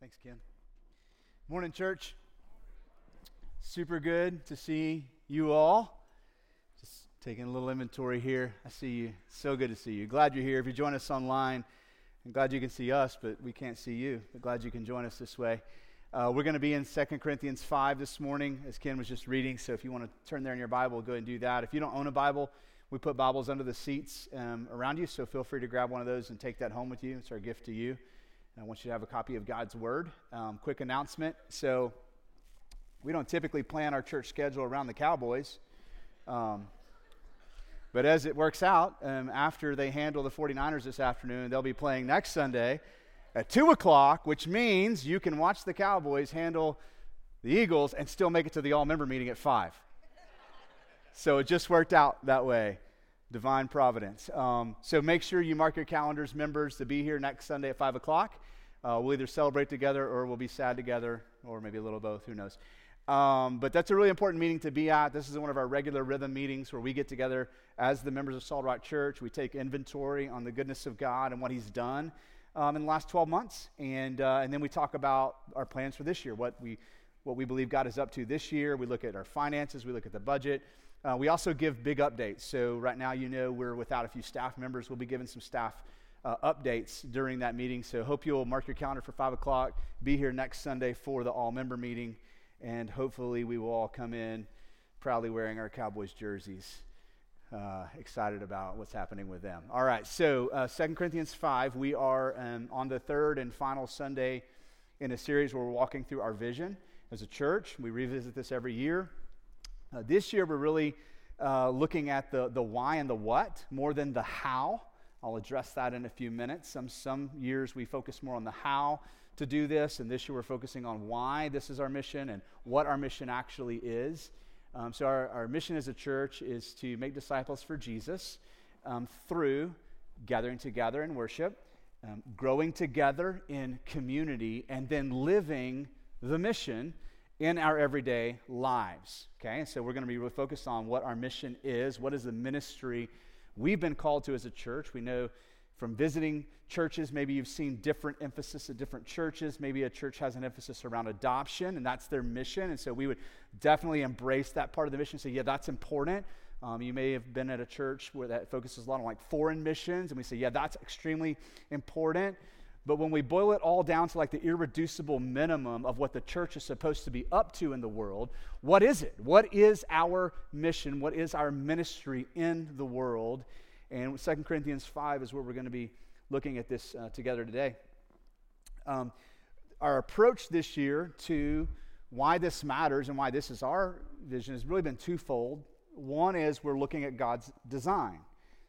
Thanks, Ken. Morning, church. Super good to see you all. Just taking a little inventory here. I see you. So good to see you. Glad you're here. If you join us online, I'm glad you can see us, but we can't see you. But glad you can join us this way. Uh, we're going to be in 2 Corinthians 5 this morning, as Ken was just reading. So if you want to turn there in your Bible, go ahead and do that. If you don't own a Bible, we put Bibles under the seats um, around you, so feel free to grab one of those and take that home with you. It's our gift to you. I want you to have a copy of God's Word. Um, quick announcement. So, we don't typically plan our church schedule around the Cowboys. Um, but as it works out, um, after they handle the 49ers this afternoon, they'll be playing next Sunday at 2 o'clock, which means you can watch the Cowboys handle the Eagles and still make it to the all member meeting at 5. so it just worked out that way divine providence. Um, so make sure you mark your calendars, members, to be here next Sunday at 5 o'clock. Uh, we'll either celebrate together or we'll be sad together, or maybe a little both, who knows. Um, but that's a really important meeting to be at. This is one of our regular rhythm meetings where we get together as the members of Salt Rock Church. We take inventory on the goodness of God and what He's done um, in the last 12 months. And, uh, and then we talk about our plans for this year, what we, what we believe God is up to this year. We look at our finances, we look at the budget. Uh, we also give big updates. So, right now, you know, we're without a few staff members. We'll be giving some staff uh, updates during that meeting. So, hope you'll mark your calendar for 5 o'clock. Be here next Sunday for the all member meeting. And hopefully, we will all come in proudly wearing our Cowboys jerseys. Uh, excited about what's happening with them. All right, so uh, 2 Corinthians 5, we are um, on the third and final Sunday in a series where we're walking through our vision as a church. We revisit this every year. Uh, this year, we're really uh, looking at the, the why and the what more than the how. I'll address that in a few minutes. Some, some years we focus more on the how to do this, and this year we're focusing on why this is our mission and what our mission actually is. Um, so, our, our mission as a church is to make disciples for Jesus um, through gathering together in worship, um, growing together in community, and then living the mission in our everyday lives. Okay, so we're going to be really focused on what our mission is, what is the ministry we've been called to as a church. We know from visiting churches, maybe you've seen different emphasis at different churches. Maybe a church has an emphasis around adoption, and that's their mission. And so we would definitely embrace that part of the mission. Say, yeah, that's important. Um, you may have been at a church where that focuses a lot on like foreign missions, and we say, yeah, that's extremely important. But when we boil it all down to like the irreducible minimum of what the church is supposed to be up to in the world, what is it? What is our mission? What is our ministry in the world? And 2 Corinthians 5 is where we're going to be looking at this uh, together today. Um, our approach this year to why this matters and why this is our vision has really been twofold. One is we're looking at God's design.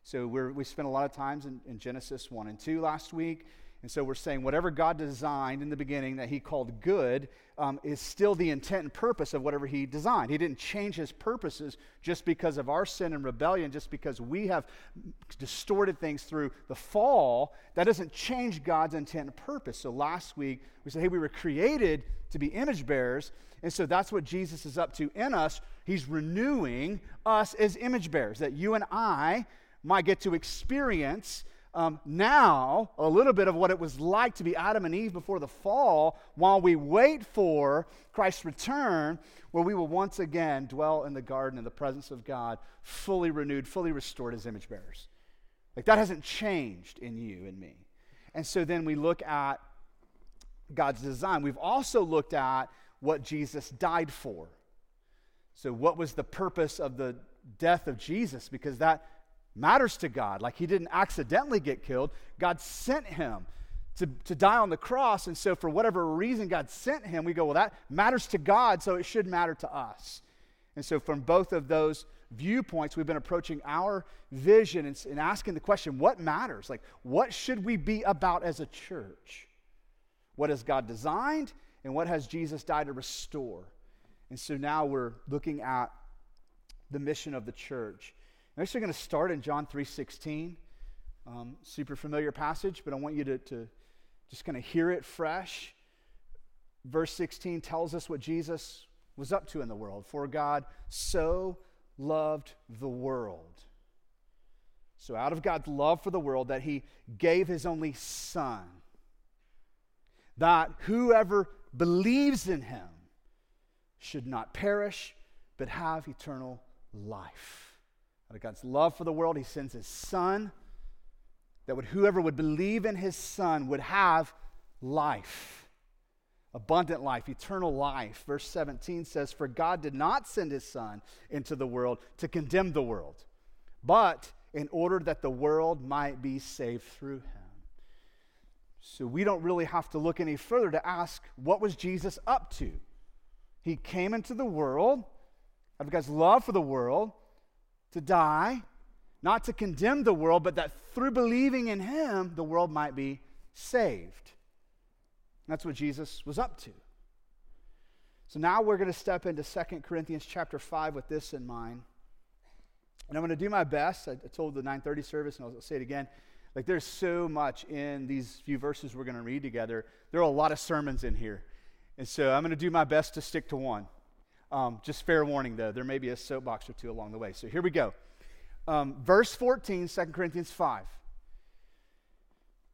So we spent a lot of times in, in Genesis 1 and 2 last week. And so we're saying whatever God designed in the beginning that He called good um, is still the intent and purpose of whatever He designed. He didn't change His purposes just because of our sin and rebellion, just because we have distorted things through the fall. That doesn't change God's intent and purpose. So last week we said, hey, we were created to be image bearers. And so that's what Jesus is up to in us. He's renewing us as image bearers, that you and I might get to experience um, now a little bit of what it was like to be Adam and Eve before the fall while we wait for Christ's return, where we will once again dwell in the garden in the presence of God, fully renewed, fully restored as image bearers. Like that hasn't changed in you and me. And so then we look at God's design. We've also looked at what Jesus died for. So, what was the purpose of the death of Jesus? Because that matters to God. Like he didn't accidentally get killed, God sent him to, to die on the cross. And so, for whatever reason God sent him, we go, well, that matters to God, so it should matter to us. And so, from both of those viewpoints, we've been approaching our vision and, and asking the question what matters? Like, what should we be about as a church? What has God designed, and what has Jesus died to restore? And so now we're looking at the mission of the church. I'm actually going to start in John 3.16. Um, super familiar passage, but I want you to, to just kind of hear it fresh. Verse 16 tells us what Jesus was up to in the world. For God so loved the world. So, out of God's love for the world, that He gave His only Son, that whoever believes in him should not perish, but have eternal life. Out of God's love for the world, he sends his son, that would, whoever would believe in his son would have life, abundant life, eternal life. Verse 17 says, For God did not send his son into the world to condemn the world, but in order that the world might be saved through him. So we don't really have to look any further to ask, what was Jesus up to? He came into the world out of God's love for the world to die, not to condemn the world, but that through believing in him, the world might be saved. That's what Jesus was up to. So now we're going to step into 2 Corinthians chapter 5 with this in mind. And I'm going to do my best. I, told the 930 service, and I'll say it again. Like, there's so much in these few verses we're going to read together. There are a lot of sermons in here. And so I'm going to do my best to stick to one. Um, just fair warning, though, there may be a soapbox or two along the way. So here we go. Um, verse 14, 2 Corinthians 5.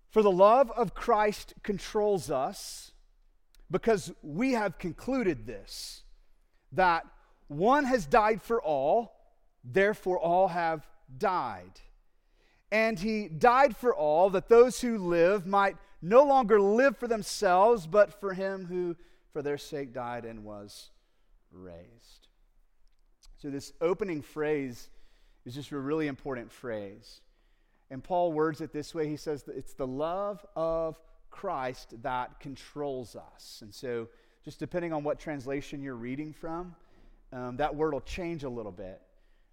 For the love of Christ controls us because we have concluded this that one has died for all, therefore all have died. And he died for all, that those who live might no longer live for themselves, but for him who for their sake died and was raised. So, this opening phrase is just a really important phrase. And Paul words it this way he says that it's the love of Christ that controls us. And so, just depending on what translation you're reading from, um, that word will change a little bit.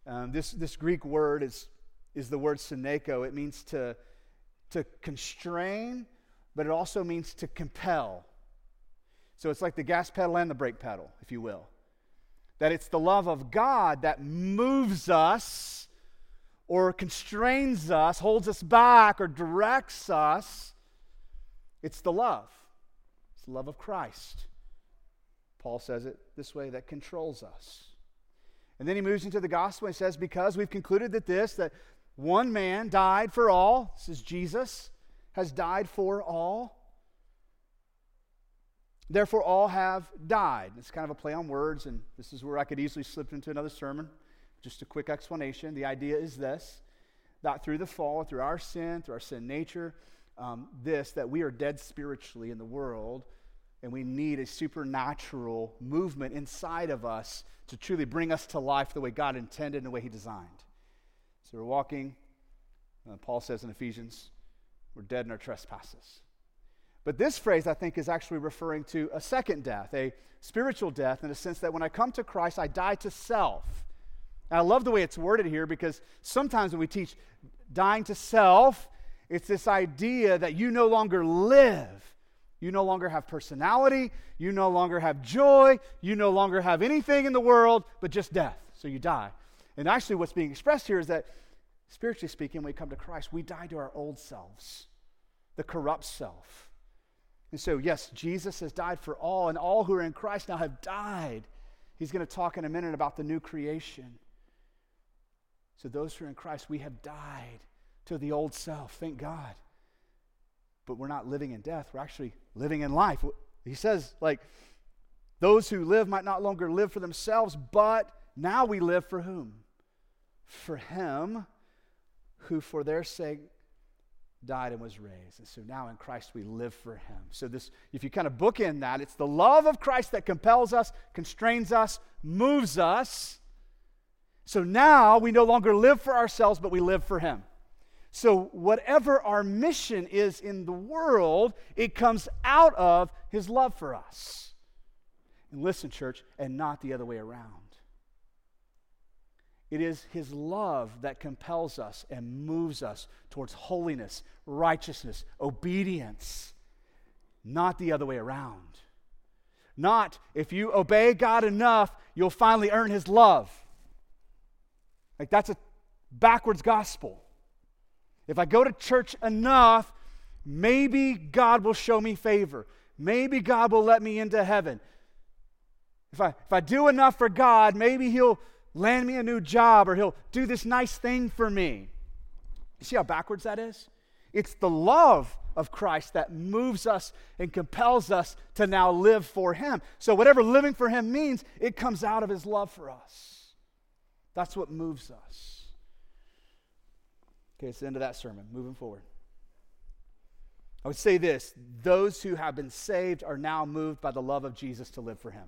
Um, this, this Greek word is, is the word syneko. It means to, to constrain, but it also means to compel. So it's like the gas pedal and the brake pedal, if you will. That it's the love of God that moves us or constrains us, holds us back, or directs us. It's the love. It's the love of Christ. Paul says it this way that controls us. And then he moves into the gospel and says, Because we've concluded that this, that one man died for all, this is Jesus, has died for all. Therefore, all have died. It's kind of a play on words, and this is where I could easily slip into another sermon. Just a quick explanation. The idea is this that through the fall, through our sin, through our sin nature, um, this, that we are dead spiritually in the world, and we need a supernatural movement inside of us to truly bring us to life the way God intended and the way He designed. So we're walking, Paul says in Ephesians, we're dead in our trespasses. But this phrase, I think, is actually referring to a second death, a spiritual death, in the sense that when I come to Christ, I die to self. And I love the way it's worded here because sometimes when we teach dying to self, it's this idea that you no longer live. You no longer have personality. You no longer have joy. You no longer have anything in the world but just death. So you die. And actually, what's being expressed here is that, spiritually speaking, when we come to Christ, we die to our old selves, the corrupt self. And so, yes, Jesus has died for all, and all who are in Christ now have died. He's going to talk in a minute about the new creation. So, those who are in Christ, we have died to the old self. Thank God. But we're not living in death, we're actually living in life. He says, like, those who live might not longer live for themselves, but now we live for whom? For Him who, for their sake, died and was raised. And so now in Christ we live for him. So this if you kind of bookend that, it's the love of Christ that compels us, constrains us, moves us. So now we no longer live for ourselves, but we live for him. So whatever our mission is in the world, it comes out of his love for us. And listen, church, and not the other way around. It is His love that compels us and moves us towards holiness, righteousness, obedience, not the other way around. Not if you obey God enough, you'll finally earn His love. Like that's a backwards gospel. If I go to church enough, maybe God will show me favor. Maybe God will let me into heaven. If I, if I do enough for God, maybe He'll land me a new job or he'll do this nice thing for me. You see how backwards that is? It's the love of Christ that moves us and compels us to now live for Him. So, whatever living for Him means, it comes out of His love for us. That's what moves us. Okay, it's the end of that sermon. Moving forward. I would say this those who have been saved are now moved by the love of Jesus to live for Him.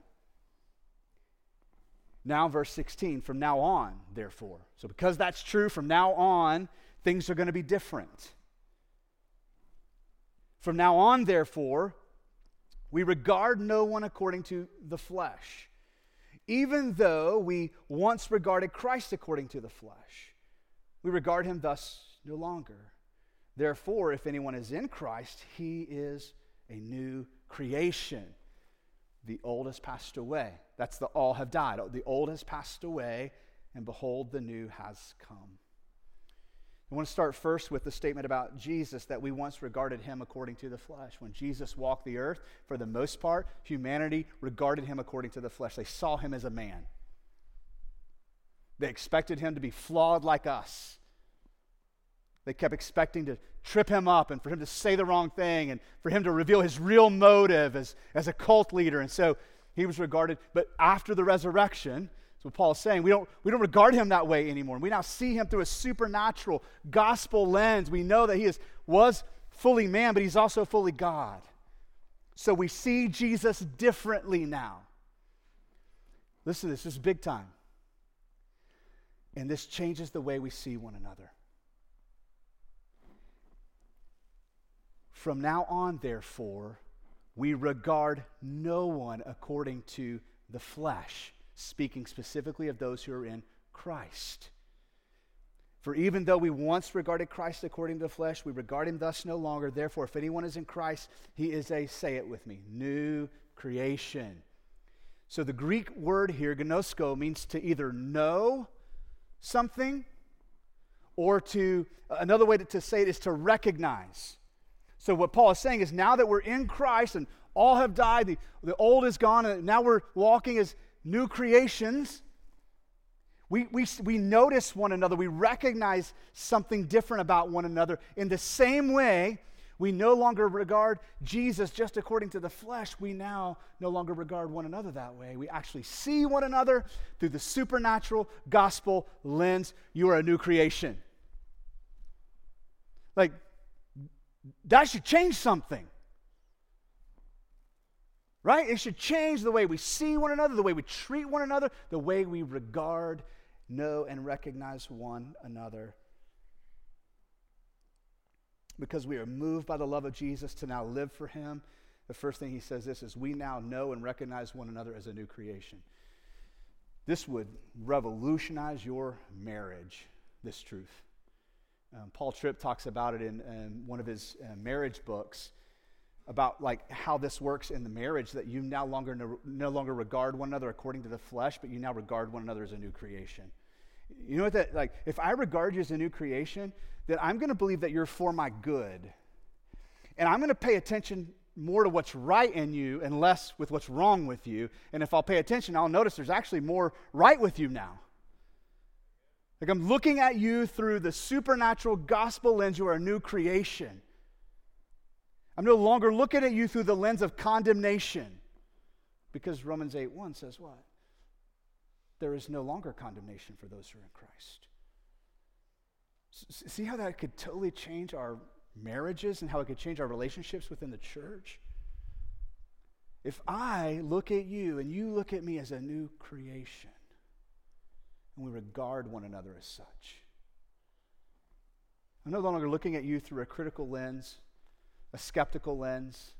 Now, verse 16, from now on, therefore. So, because that's true, from now on, things are going to be different. From now on, therefore, we regard no one according to the flesh, even though we once regarded Christ according to the flesh. We regard him thus no longer. Therefore, if anyone is in Christ, he is a new creation. The old has passed away. That's the all have died. The old has passed away, and behold, the new has come. I want to start first with the statement about Jesus that we once regarded him according to the flesh. When Jesus walked the earth, for the most part, humanity regarded him according to the flesh. They saw him as a man. They expected him to be flawed like us. They kept expecting to trip him up and for him to say the wrong thing and for him to reveal his real motive as, as a cult leader. And so he was regarded, but after the resurrection, what Paul is saying. We don't, we don't regard him that way anymore. We now see him through a supernatural gospel lens. We know that he is, was fully man, but he's also fully God. So we see Jesus differently now. Listen to this, this is big time. And this changes the way we see one another. From now on, therefore, we regard no one according to the flesh speaking specifically of those who are in Christ. For even though we once regarded Christ according to the flesh, we regard him thus no longer. Therefore, if anyone is in Christ, he is a, say it with me, new creation. So the Greek word here, gnosko, means to either know something or to, another way to, to say it is to recognize. So what Paul is saying is now that we're in Christ and all have died, the, the old is gone, and now we're walking as new creations, we, we, we notice one another. We recognize something different about one another. In the same way, we no longer regard Jesus just according to the flesh. We now no longer regard one another that way. We actually see one another through the supernatural gospel lens. You are a new creation. Like, that should change something right? It should change the way we see one another, the way we treat one another, the way we regard, know, and recognize one another. Because we are moved by the love of Jesus to now live for Him, the first thing he says this is we now know and recognize one another as a new creation. This would revolutionize your marriage, this truth. Um, Paul Tripp talks about it in, in one of his uh, marriage books about like how this works in the marriage that you no longer no, no, longer regard one another according to the flesh but you now regard one another as a new creation. You know what that like if i regard you as a new creation then i'm going to believe that you're for my good. And i'm going to pay attention more to what's right in you and less with what's wrong with you. And if i'll pay attention i'll notice there's actually more right with you now like i'm looking at you through the supernatural gospel lens you are a new creation I'm no longer looking at you through the lens of condemnation. Because Romans 8 1 says what? There is no longer condemnation for those who are in Christ. See how that could totally change our marriages and how it could change our relationships within the church? If I look at you and you look at me as a new creation, and we regard one another as such, I'm no longer looking at you through a critical lens a skeptical lens,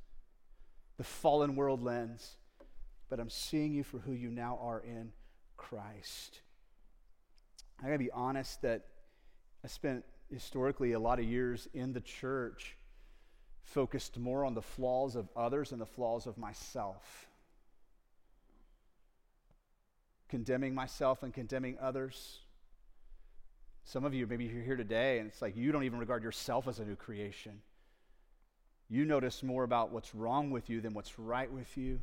the fallen world lens, but I'm seeing you for who you now are in Christ. I gotta be honest that I spent historically a lot of years in the church focused more on the flaws of others and the flaws of myself. Condemning myself and condemning others. Some of you, maybe you're here today and it's like you don't even regard yourself as a new creation. You notice more about what's wrong with you than what's right with you.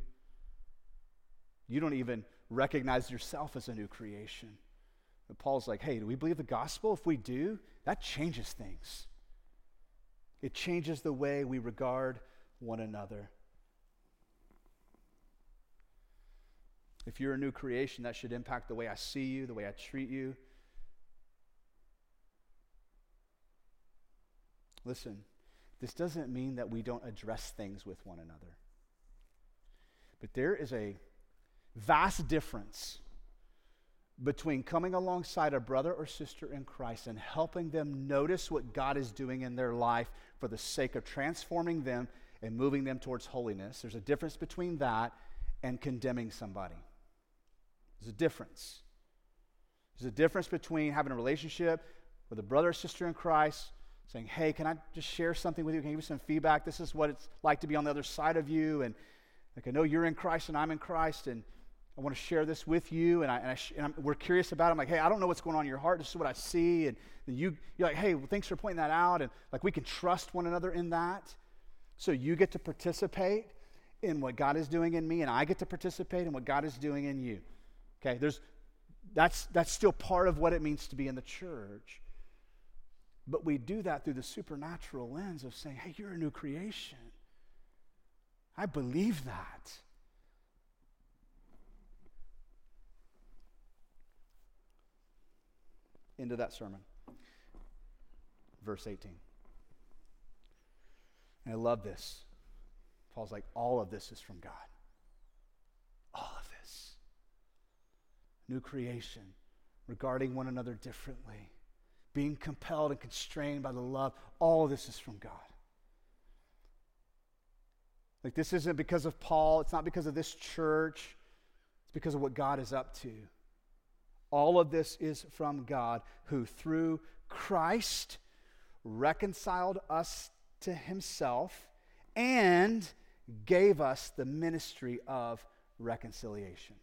You don't even recognize yourself as a new creation. But Paul's like, hey, do we believe the gospel? If we do, that changes things. It changes the way we regard one another. If you're a new creation, that should impact the way I see you, the way I treat you. Listen, this doesn't mean that we don't address things with one another. But there is a vast difference between coming alongside a brother or sister in Christ and helping them notice what God is doing in their life for the sake of transforming them and moving them towards holiness. There's a difference between that and condemning somebody. There's a difference. There's a difference between having a relationship with a brother or sister in Christ, saying, Hey, can I just share something with you? Can you give me some feedback? This is what it's like to be on the other side of you. And like, I know you're in Christ and I'm in Christ, and I want to share this with you. And, I, and, I sh- and we're curious about it. I'm like, Hey, I don't know what's going on in your heart. This is what I see. And you, you're like, Hey, well, thanks for pointing that out. And like, we can trust one another in that. So you get to participate in what God is doing in me, and I get to participate in what God is doing in you. Okay, there's, that's, that's still part of what it means to be in the church. But we do that through the supernatural lens of saying, hey, you're a new creation. I believe that. Into that sermon. Verse 18. And I love this. Paul's like, all of this is from God. All of this. New creation, regarding one another differently, being compelled and constrained by the love. All of this is from God. Like, this isn't because of Paul, it's not because of this church, it's because of what God is up to. All of this is from God, who through Christ reconciled us to himself and gave us the ministry of reconciliation.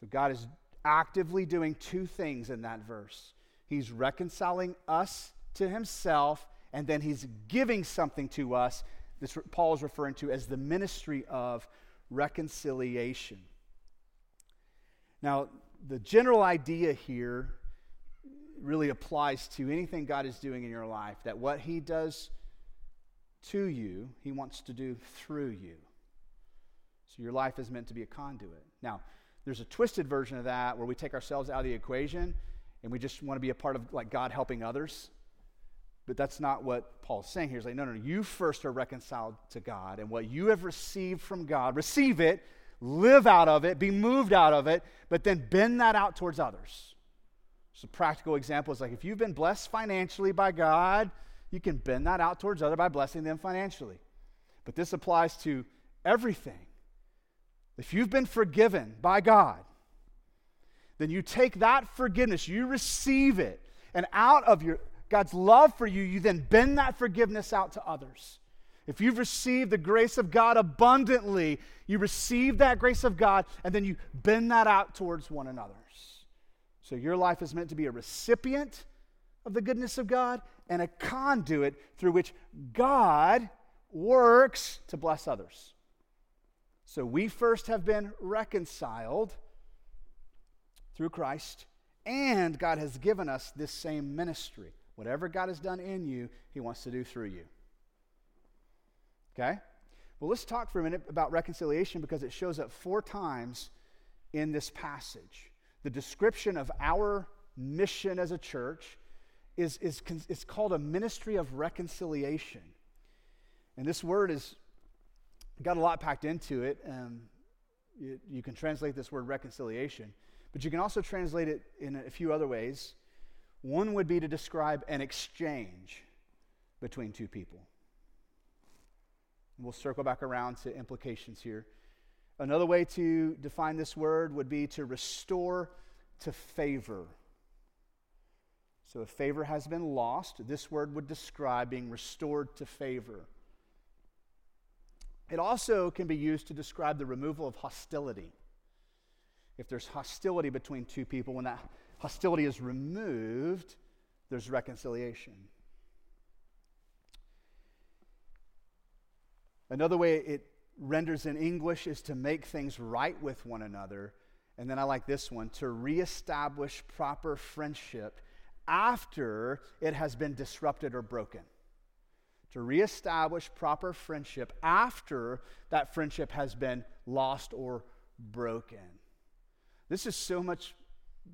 So God is actively doing two things in that verse. He's reconciling us to himself, and then he's giving something to us. This Paul is referring to as the ministry of reconciliation. Now, the general idea here really applies to anything God is doing in your life that what He does to you, He wants to do through you. So your life is meant to be a conduit. Now, there's a twisted version of that where we take ourselves out of the equation and we just want to be a part of like God helping others. But that's not what Paul's saying here. He's like, no, no, no, you first are reconciled to God, and what you have received from God, receive it, live out of it, be moved out of it, but then bend that out towards others. So, practical example is like if you've been blessed financially by God, you can bend that out towards other by blessing them financially. But this applies to everything. If you've been forgiven by God, then you take that forgiveness, you receive it, and out of your God's love for you, you then bend that forgiveness out to others. If you've received the grace of God abundantly, you receive that grace of God, and then you bend that out towards one another. So your life is meant to be a recipient of the goodness of God and a conduit through which God works to bless others. So we first have been reconciled through Christ, and God has given us this same ministry. Whatever God has done in you, He wants to do through you. Okay? Well, let's talk for a minute about reconciliation because it shows up four times in this passage the description of our mission as a church is, is, is called a ministry of reconciliation. And this word is got a lot packed into it. Um, you, you can translate this word reconciliation, but you can also translate it in a few other ways. One would be to describe an exchange between two people. We'll circle back around to implications here. Another way to define this word would be to restore to favor. So, if favor has been lost, this word would describe being restored to favor. It also can be used to describe the removal of hostility. If there's hostility between two people, when that hostility is removed, there's reconciliation. Another way it renders in English is to make things right with one another. And then I like this one to reestablish proper friendship after it has been disrupted or broken. To reestablish proper friendship after that friendship has been lost or broken. This is so much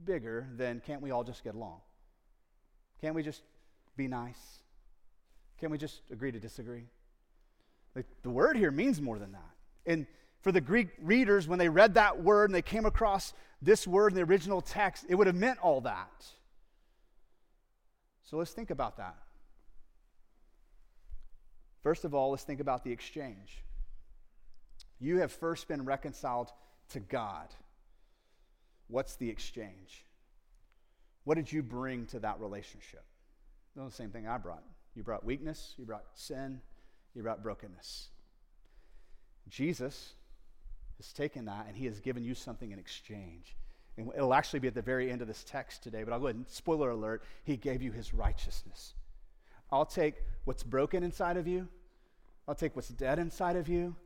bigger than can't we all just get along? Can't we just be nice? Can't we just agree to disagree? Like, the word here means more than that. And for the Greek readers, when they read that word and they came across this word in the original text, it would have meant all that. So let's think about that. First of all, let's think about the exchange. You have first been reconciled to God. What's the exchange? What did you bring to that relationship? The same thing I brought. You brought weakness, you brought sin, you brought brokenness. Jesus has taken that and he has given you something in exchange. And it'll actually be at the very end of this text today, but I'll go ahead and spoiler alert, he gave you his righteousness. I'll take what's broken inside of you, I'll take what's dead inside of you,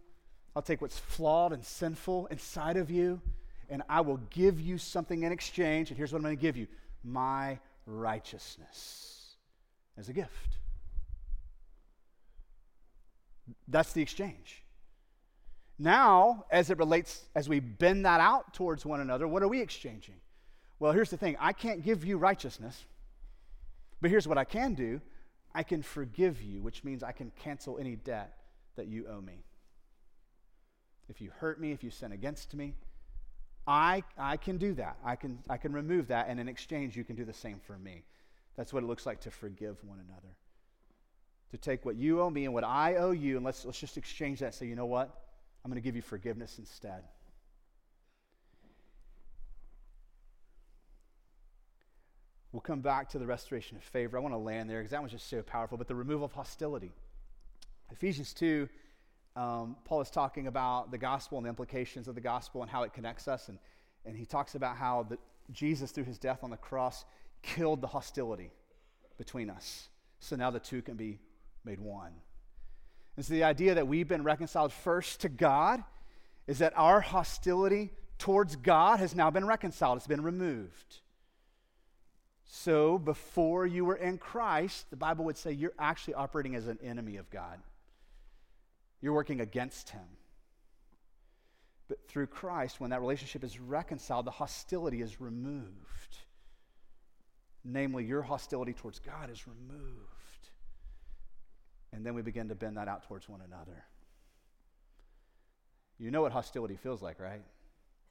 I'll take what's flawed and sinful inside of you, and I will give you something in exchange. And here's what I'm going to give you my righteousness as a gift. That's the exchange. Now, as it relates, as we bend that out towards one another, what are we exchanging? Well, here's the thing I can't give you righteousness, but here's what I can do I can forgive you, which means I can cancel any debt that you owe me. If you hurt me, if you sin against me, I, I can do that. I can, I can remove that, and in exchange, you can do the same for me. That's what it looks like to forgive one another. To take what you owe me and what I owe you, and let's, let's just exchange that say, you know what? I'm going to give you forgiveness instead. We'll come back to the restoration of favor. I want to land there because that was just so powerful. But the removal of hostility. Ephesians 2, um, Paul is talking about the gospel and the implications of the gospel and how it connects us. And, and he talks about how the, Jesus, through his death on the cross, killed the hostility between us. So now the two can be made one. And so the idea that we've been reconciled first to God is that our hostility towards God has now been reconciled, it's been removed. So before you were in Christ, the Bible would say you're actually operating as an enemy of God. You're working against Him. But through Christ, when that relationship is reconciled, the hostility is removed. Namely, your hostility towards God is removed. And then we begin to bend that out towards one another. You know what hostility feels like, right?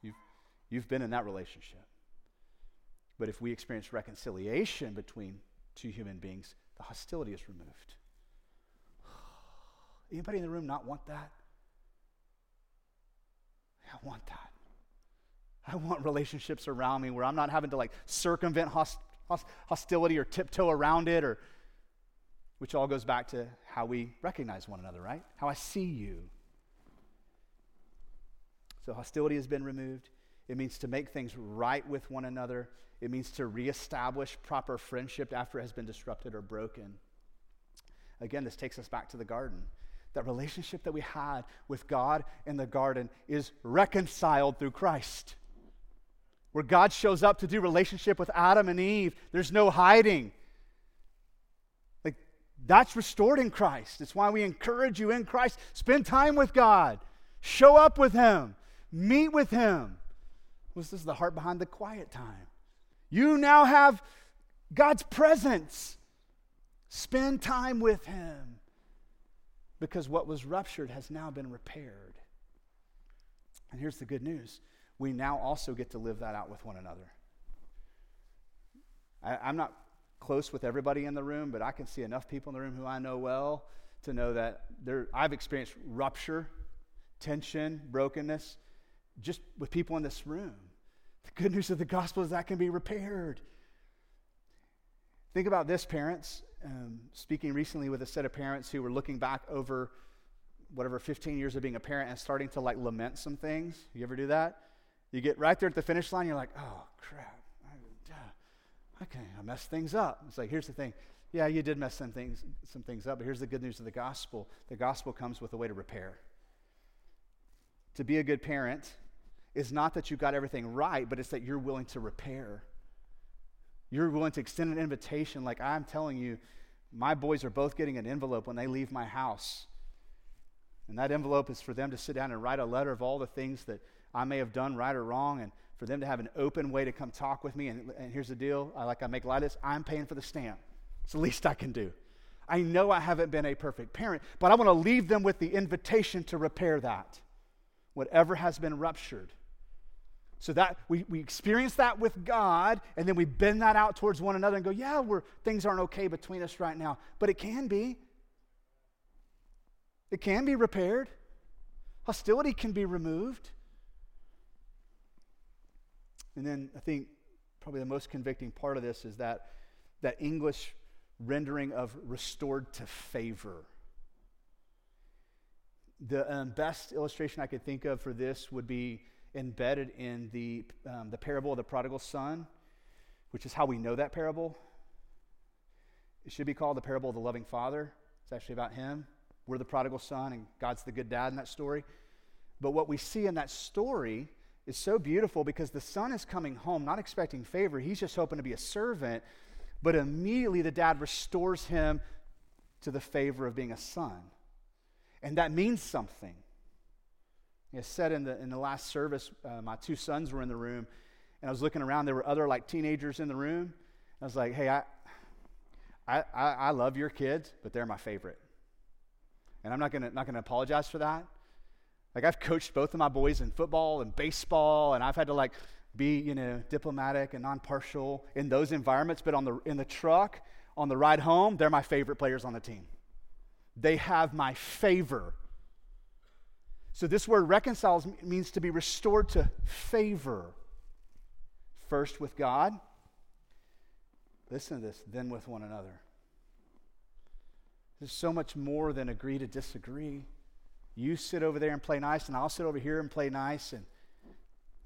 You've, you've been in that relationship. But if we experience reconciliation between two human beings, the hostility is removed. Anybody in the room not want that? I want that. I want relationships around me where I'm not having to like circumvent host, host, hostility or tiptoe around it or which all goes back to how we recognize one another, right? How I see you. So hostility has been removed. It means to make things right with one another. It means to reestablish proper friendship after it has been disrupted or broken. Again, this takes us back to the garden. That relationship that we had with God in the garden is reconciled through Christ. Where God shows up to do relationship with Adam and Eve, there's no hiding. Like that's restored in Christ. It's why we encourage you in Christ. Spend time with God. Show up with Him. Meet with Him. This is the heart behind the quiet time. You now have God's presence. Spend time with Him because what was ruptured has now been repaired. And here's the good news we now also get to live that out with one another. I, am not close with everybody in the room, but I can see enough people in the room who I know well to know that I've experienced rupture, tension, brokenness just with people in this room. The good news of the gospel is that can be repaired. Think about this, parents. Um, speaking recently with a set of parents who were looking back over whatever 15 years of being a parent and starting to like lament some things. You ever do that? You get right there at the finish line, you're like, oh crap, I, okay, I messed things up. It's like, here's the thing. Yeah, you did mess some things, some things up, but here's the good news of the gospel. The gospel comes with a way to repair. To be a good parent is not that you got everything right, but it's that you're willing to repair. You're willing to extend an invitation, like I'm telling you, My boys are both getting an envelope when they leave my house. And that envelope is for them to sit down and write a letter of all the things that I may have done right or wrong, and for them to have an open way to come talk with me. And, and here's the deal I like I make light of this I'm paying for the stamp. It's the least I can do. I know I haven't been a perfect parent, but I want to leave them with the invitation to repair that, whatever has been ruptured. So that we, we experience that with God, and then we bend that out towards one another and go, yeah, we're, things aren't okay between us right now. But it can be. It can be repaired. Hostility can be removed. And then I think probably the most convicting part of this is that that English rendering of restored to favor. The um, best illustration I could think of for this would be embedded in the, um, the parable of the prodigal son, which is how we know that parable. It should be called the parable of the loving father. It's actually about him. We're the prodigal son, and God's the good dad in that story. But what we see in that story is so beautiful because the son is coming home not expecting favor. He's just hoping to be a servant. But immediately the dad restores him to the favor of being a son. And that means something. I said in the, in the last service, uh, my two sons were in the room, and I was looking around. There were other like teenagers in the room. I was like, hey, I, I, I love your kids, but they're my favorite. And I'm not going to not gonna apologize for that. Like, I've coached both of my boys in football and baseball, and I've had to, like, be, you know, diplomatic and non-partial in those environments. But on the, in the truck, on the ride home, they're my favorite players on the team. They have my favor so, this word reconciles means to be restored to favor. First with God, listen to this, then with one another. There's so much more than agree to disagree. You sit over there and play nice, and I'll sit over here and play nice. And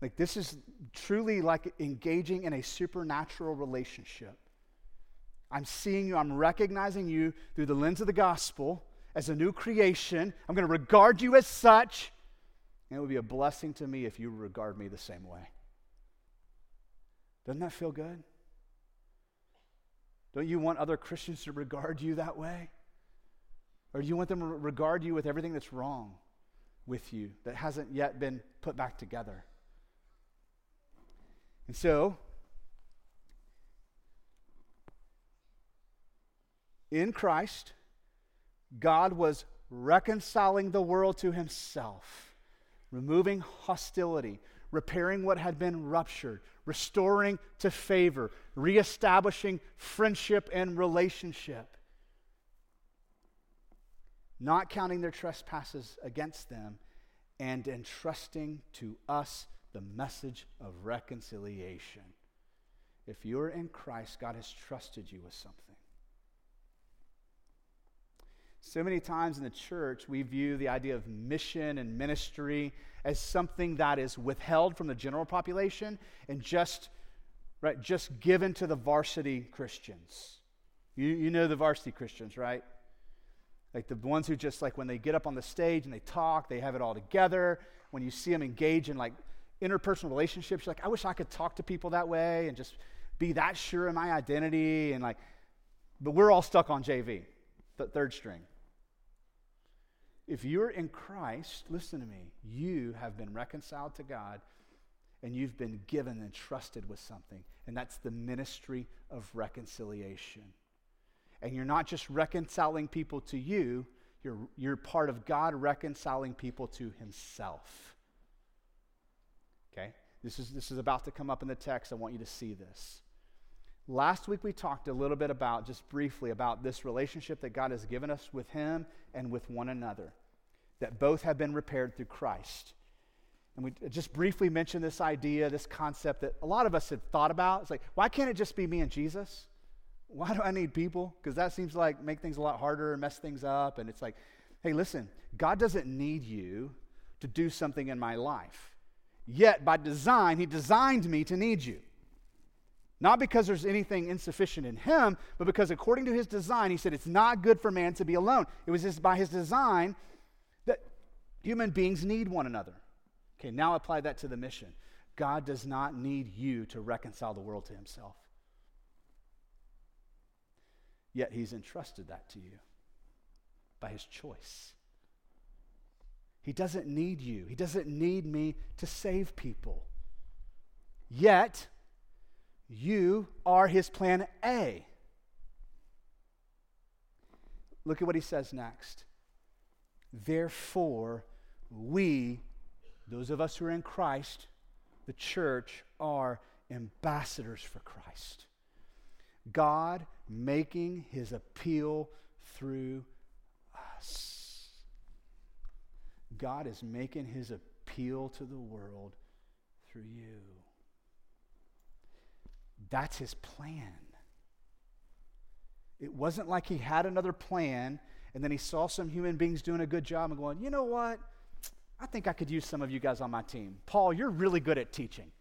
like this is truly like engaging in a supernatural relationship. I'm seeing you, I'm recognizing you through the lens of the gospel as a new creation. I'm going to regard you as such. And it would be a blessing to me if you regard me the same way. Doesn't that feel good? Don't you want other Christians to regard you that way? Or do you want them to regard you with everything that's wrong with you that hasn't yet been put back together? And so, in Christ, God was reconciling the world to himself, removing hostility, repairing what had been ruptured, restoring to favor, reestablishing friendship and relationship, not counting their trespasses against them, and entrusting to us the message of reconciliation. If you're in Christ, God has trusted you with something. So many times in the church, we view the idea of mission and ministry as something that is withheld from the general population and just, right, just given to the varsity Christians. You, you know the varsity Christians, right? Like the ones who just, like, when they get up on the stage and they talk, they have it all together. When you see them engage in, like, interpersonal relationships, you're like, I wish I could talk to people that way and just be that sure in my identity. And, like, but we're all stuck on JV, the third string. If you're in Christ, listen to me, you have been reconciled to God and you've been given and trusted with something, and that's the ministry of reconciliation. And you're not just reconciling people to you, you're, you're part of God reconciling people to Himself. Okay? This is, this is about to come up in the text. I want you to see this. Last week we talked a little bit about, just briefly, about this relationship that God has given us with Him and with one another that both have been repaired through Christ. And we just briefly mentioned this idea, this concept that a lot of us had thought about. It's like, why can't it just be me and Jesus? Why do I need people? Because that seems like make things a lot harder and mess things up. And it's like, hey, listen, God doesn't need you to do something in my life. Yet, by design, He designed me to need you. Not because there's anything insufficient in Him, but because according to His design, He said it's not good for man to be alone. It was just by His design Human beings need one another. Okay, now apply that to the mission. God does not need you to reconcile the world to himself. Yet he's entrusted that to you by his choice. He doesn't need you, he doesn't need me to save people. Yet, you are his plan A. Look at what he says next. Therefore, we, those of us who are in Christ, the church, are ambassadors for Christ. God making his appeal through us. God is making his appeal to the world through you. That's his plan. It wasn't like he had another plan and then he saw some human beings doing a good job and going, you know what? I think I could use some of you guys on my team. Paul, you're really good at teaching.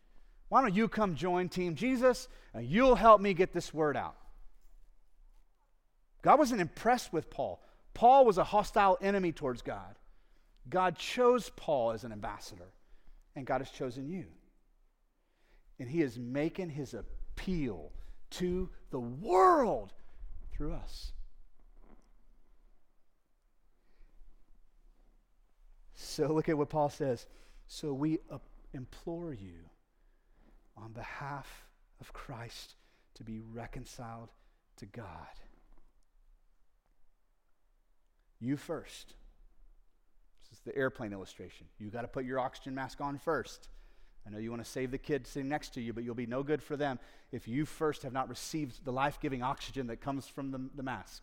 Why don't you come join Team Jesus and you'll help me get this word out? God wasn't impressed with Paul. Paul was a hostile enemy towards God. God chose Paul as an ambassador, and God has chosen you. And he is making his appeal to the world through us. So look at what Paul says. So we uh, implore you on behalf of Christ to be reconciled to God. You first. This is the airplane illustration. You got to put your oxygen mask on first. I know you want to save the kid sitting next to you, but you'll be no good for them if you first have not received the life giving oxygen that comes from the, the mask.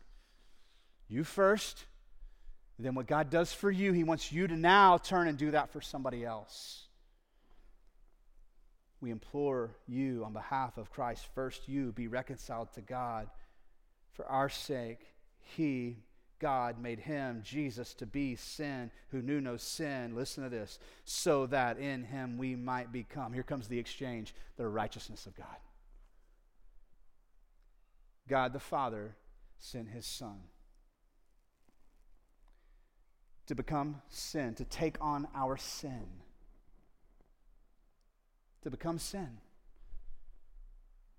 You first, then what God does for you, He wants you to now turn and do that for somebody else. We implore you on behalf of Christ, first you be reconciled to God. For our sake, He God made him, Jesus, to be sin who knew no sin. Listen to this. So that in him we might become, here comes the exchange, the righteousness of God. God the Father sent his Son to become sin, to take on our sin, to become sin,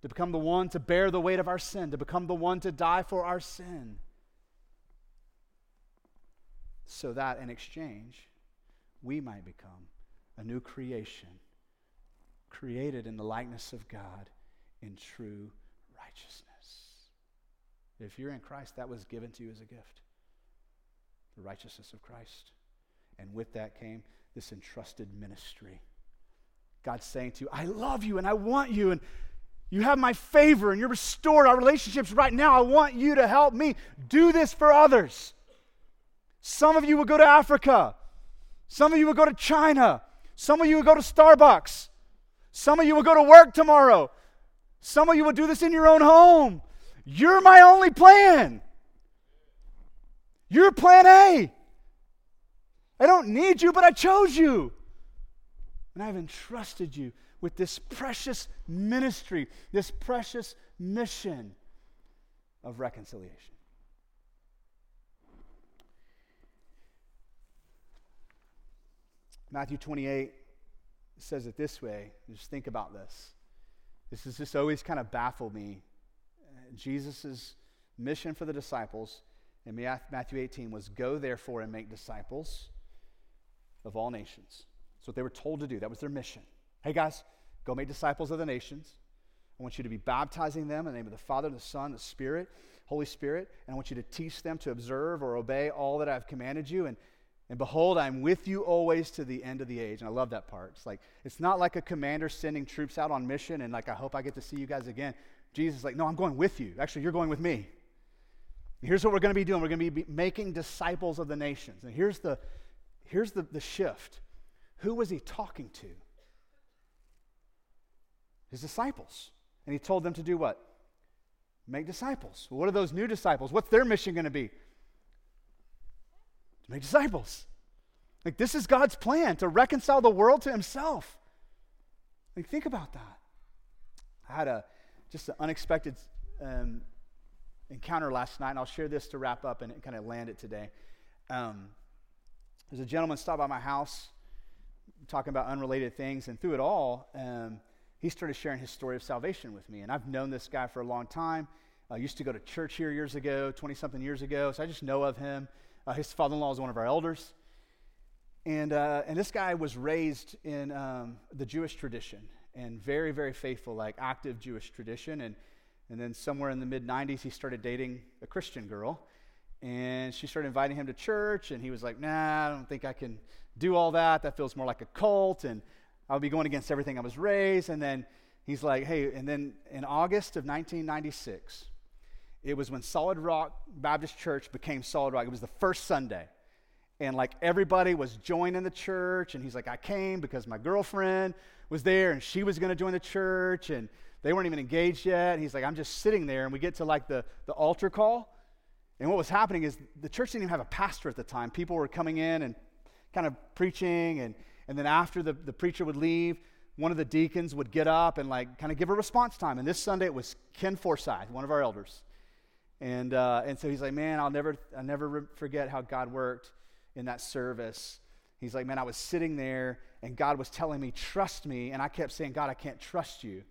to become the one to bear the weight of our sin, to become the one to die for our sin. So that in exchange, we might become a new creation, created in the likeness of God in true righteousness. If you're in Christ, that was given to you as a gift the righteousness of Christ. And with that came this entrusted ministry. God's saying to you, I love you and I want you, and you have my favor and you're restored our relationships right now. I want you to help me do this for others. Some of you will go to Africa. Some of you will go to China. Some of you will go to Starbucks. Some of you will go to work tomorrow. Some of you will do this in your own home. You're my only plan. You're plan A. I don't need you, but I chose you. And I've entrusted you with this precious ministry, this precious mission of reconciliation. Matthew 28 says it this way. Just think about this. This has just always kind of baffled me. Uh, Jesus' mission for the disciples in Matthew 18 was go therefore and make disciples of all nations. That's what they were told to do. That was their mission. Hey guys, go make disciples of the nations. I want you to be baptizing them in the name of the Father, the Son, the Spirit, Holy Spirit, and I want you to teach them to observe or obey all that I've commanded you. And and behold, I'm with you always to the end of the age. And I love that part. It's like, it's not like a commander sending troops out on mission and like, I hope I get to see you guys again. Jesus is like, no, I'm going with you. Actually, you're going with me. Here's what we're going to be doing. We're going to be making disciples of the nations. And here's the, here's the, the shift. Who was he talking to? His disciples. And he told them to do what? Make disciples. Well, what are those new disciples? What's their mission going to be? to make disciples. Like, this is God's plan to reconcile the world to Himself. Like, think about that. I had a just an unexpected um, encounter last night, and I'll share this to wrap up and kind of land it today. Um, there's a gentleman stopped by my house talking about unrelated things, and through it all, um, he started sharing his story of salvation with me. And I've known this guy for a long time. I used to go to church here years ago, 20 something years ago, so I just know of him. Uh, his father in law is one of our elders. And, uh, and this guy was raised in um, the Jewish tradition and very, very faithful, like active Jewish tradition. And, and then somewhere in the mid 90s, he started dating a Christian girl. And she started inviting him to church. And he was like, nah, I don't think I can do all that. That feels more like a cult. And I'll be going against everything I was raised. And then he's like, hey, and then in August of 1996, it was when Solid Rock Baptist Church became Solid Rock. It was the first Sunday. And like everybody was joining the church. And he's like, I came because my girlfriend was there and she was going to join the church. And they weren't even engaged yet. He's like, I'm just sitting there. And we get to like the, the altar call. And what was happening is the church didn't even have a pastor at the time. People were coming in and kind of preaching. And, and then after the, the preacher would leave, one of the deacons would get up and like kind of give a response time. And this Sunday it was Ken Forsyth, one of our elders. And, uh, and so he's like, man, I'll never, I'll never forget how God worked in that service. He's like, man, I was sitting there and God was telling me, trust me. And I kept saying, God, I can't trust you.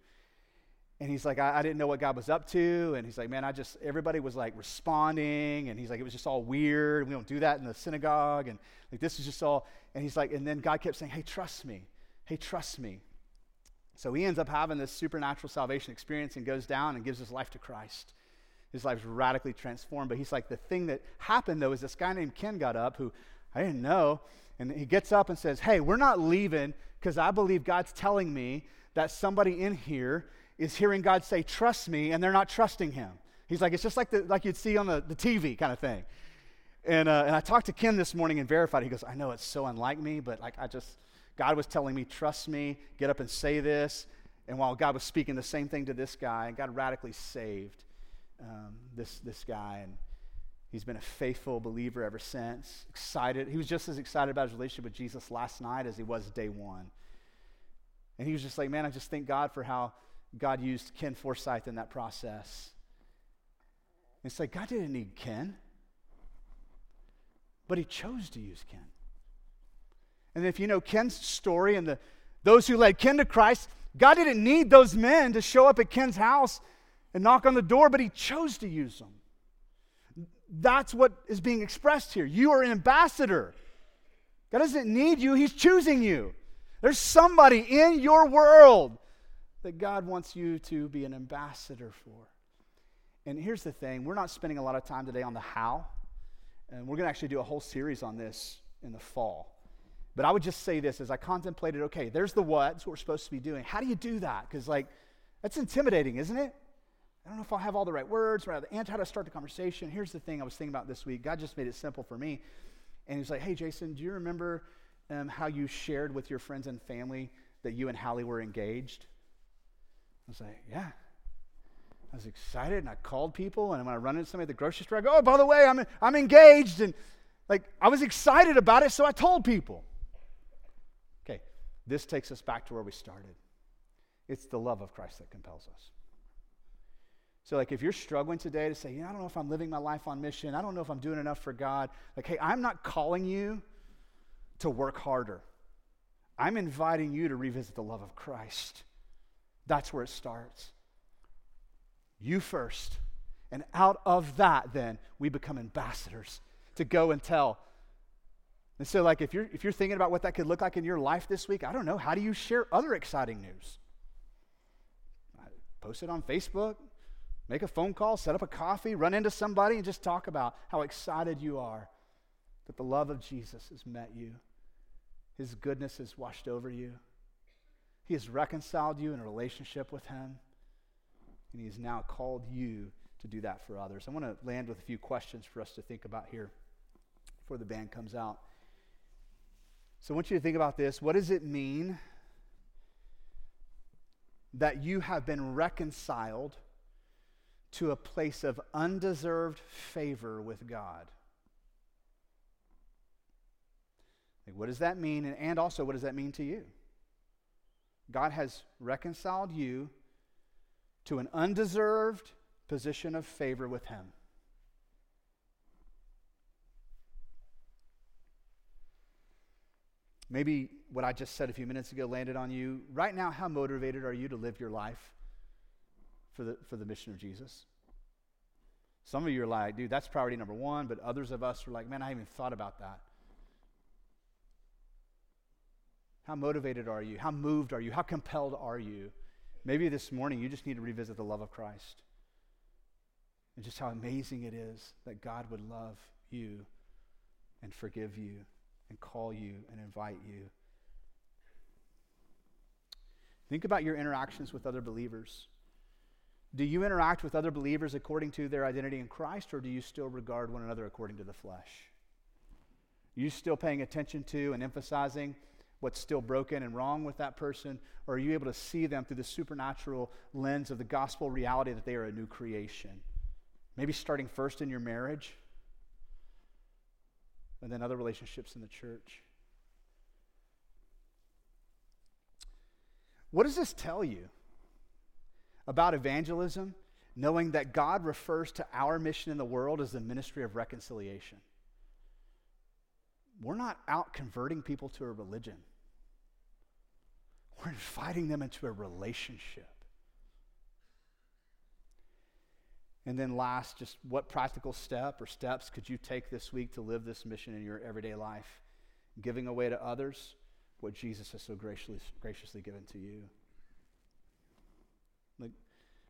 And he's like, I, I, didn't know what God was up to. And he's like, man, I just, everybody was like responding. And he's like, it was just all weird. We don't do that in the synagogue. And like, this is just all. And he's like, and then God kept saying, hey, trust me. Hey, trust me. So he ends up having this supernatural salvation experience and goes down and gives his life to Christ. His life's radically transformed. But he's like, the thing that happened though is this guy named Ken got up who I didn't know. And he gets up and says, Hey, we're not leaving because I believe God's telling me that somebody in here is hearing God say, Trust me, and they're not trusting him. He's like, It's just like, the, like you'd see on the, the TV kind of thing. And, uh, and I talked to Ken this morning and verified. He goes, I know it's so unlike me, but like I just, God was telling me, Trust me, get up and say this. And while God was speaking the same thing to this guy, God radically saved um, this, this guy. And he's been a faithful believer ever since. Excited. He was just as excited about his relationship with Jesus last night as he was day one. And he was just like, man, I just thank God for how God used Ken Forsyth in that process. It's like, God didn't need Ken, but he chose to use Ken. And if you know Ken's story and the, those who led Ken to Christ, God didn't need those men to show up at Ken's house and knock on the door, but he chose to use them. That's what is being expressed here. You are an ambassador. God doesn't need you, He's choosing you. There's somebody in your world that God wants you to be an ambassador for. And here's the thing we're not spending a lot of time today on the how, and we're going to actually do a whole series on this in the fall. But I would just say this as I contemplated okay, there's the what, that's what we're supposed to be doing. How do you do that? Because, like, that's intimidating, isn't it? I don't know if I'll have all the right words, right? And how to start the conversation. Here's the thing I was thinking about this week. God just made it simple for me. And he's like, hey, Jason, do you remember um, how you shared with your friends and family that you and Hallie were engaged? I was like, yeah. I was excited and I called people. And when I run into somebody at the grocery store, I go, oh, by the way, I'm, I'm engaged. And like, I was excited about it, so I told people. Okay, this takes us back to where we started. It's the love of Christ that compels us. So, like, if you're struggling today to say, you know, I don't know if I'm living my life on mission, I don't know if I'm doing enough for God, like, hey, I'm not calling you to work harder. I'm inviting you to revisit the love of Christ. That's where it starts. You first. And out of that, then, we become ambassadors to go and tell. And so, like, if you're, if you're thinking about what that could look like in your life this week, I don't know, how do you share other exciting news? Post it on Facebook, Make a phone call, set up a coffee, run into somebody, and just talk about how excited you are that the love of Jesus has met you. His goodness has washed over you. He has reconciled you in a relationship with Him. And He has now called you to do that for others. I want to land with a few questions for us to think about here before the band comes out. So I want you to think about this. What does it mean that you have been reconciled to a place of undeserved favor with God. Like, what does that mean? And, and also, what does that mean to you? God has reconciled you to an undeserved position of favor with Him. Maybe what I just said a few minutes ago landed on you. Right now, how motivated are you to live your life? for the, for the mission of Jesus? Some of you are like, dude, that's priority number one, but others of us are like, man, I haven't even thought about that. How motivated are you? How moved are you? How compelled are you? Maybe this morning you just need to revisit the love of Christ and just how amazing it is that God would love you and forgive you and call you and invite you. Think about your interactions with other believers. Do you interact with other believers according to their identity in Christ, or do you still regard one another according to the flesh? You still paying attention to and emphasizing what's still broken and wrong with that person, or are you able to see them through the supernatural lens of the gospel reality that they are a new creation? Maybe starting first in your marriage, and then other relationships in the church. What does this tell you about evangelism, knowing that God refers to our mission in the world as the ministry of reconciliation? We're not out converting people to a religion. We're inviting them into a relationship. And then, last, just what practical step or steps could you take this week to live this mission in your everyday life? Giving away to others what Jesus has so graciously, graciously given to you. Like,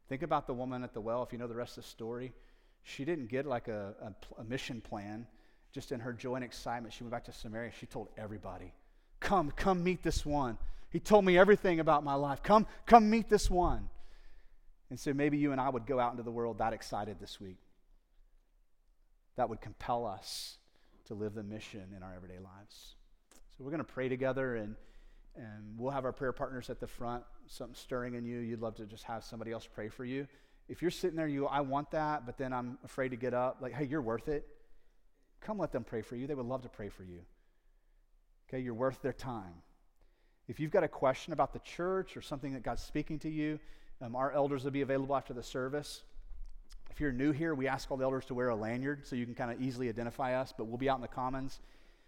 think about the woman at the well. If you know the rest of the story, she didn't get like a, a, a mission plan. Just in her joy and excitement, she went back to Samaria. She told everybody, Come, come meet this one. He told me everything about my life. Come, come meet this one. And so maybe you and I would go out into the world that excited this week. That would compel us to live the mission in our everyday lives. So we're going to pray together, and, and we'll have our prayer partners at the front. Something stirring in you, you'd love to just have somebody else pray for you. If you're sitting there, you, I want that, but then I'm afraid to get up, like, hey, you're worth it. Come let them pray for you. They would love to pray for you. Okay, you're worth their time. If you've got a question about the church or something that God's speaking to you, um, our elders will be available after the service. If you're new here, we ask all the elders to wear a lanyard so you can kind of easily identify us, but we'll be out in the commons.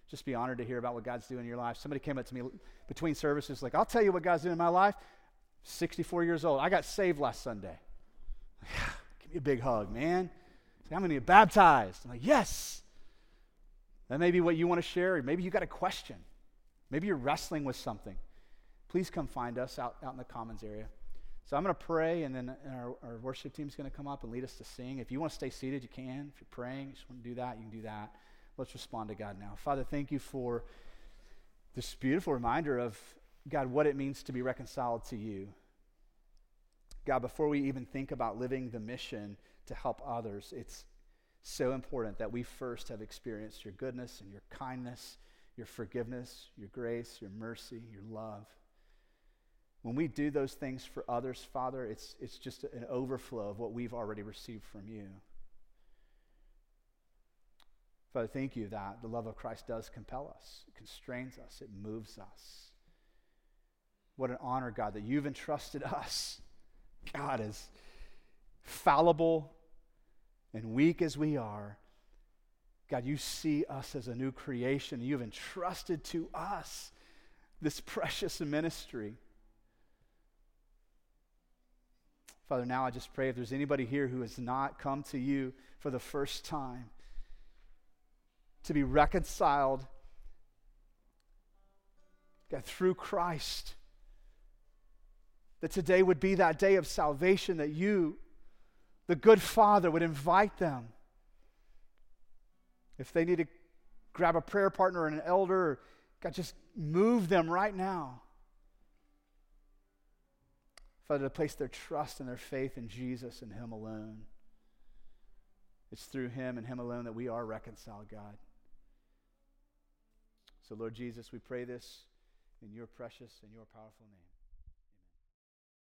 Just be honored to hear about what God's doing in your life. Somebody came up to me between services, like, I'll tell you what God's doing in my life. 64 years old. I got saved last Sunday. Give me a big hug, man. Say, I'm going to get baptized. I'm like, yes. That may be what you want to share, maybe you got a question. Maybe you're wrestling with something. Please come find us out, out in the commons area. So I'm going to pray, and then our, our worship team is going to come up and lead us to sing. If you want to stay seated, you can. If you're praying, you just want to do that, you can do that. Let's respond to God now. Father, thank you for this beautiful reminder of, God, what it means to be reconciled to you. God, before we even think about living the mission to help others, it's so important that we first have experienced your goodness and your kindness, your forgiveness, your grace, your mercy, your love. When we do those things for others, Father, it's, it's just an overflow of what we've already received from you. Father, thank you that the love of Christ does compel us, it constrains us, it moves us. What an honor, God, that you've entrusted us, God, as fallible and weak as we are. God, you see us as a new creation. You've entrusted to us this precious ministry. Father, now I just pray if there's anybody here who has not come to you for the first time, to be reconciled God, through Christ. That today would be that day of salvation that you, the good Father, would invite them. If they need to grab a prayer partner and an elder, God, just move them right now. Father, to place their trust and their faith in Jesus and Him alone. It's through Him and Him alone that we are reconciled, God. So, Lord Jesus, we pray this in your precious and your powerful name.